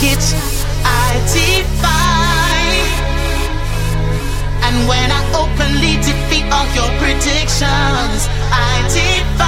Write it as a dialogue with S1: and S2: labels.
S1: It's I defy. And when I openly defeat all your predictions, I defy.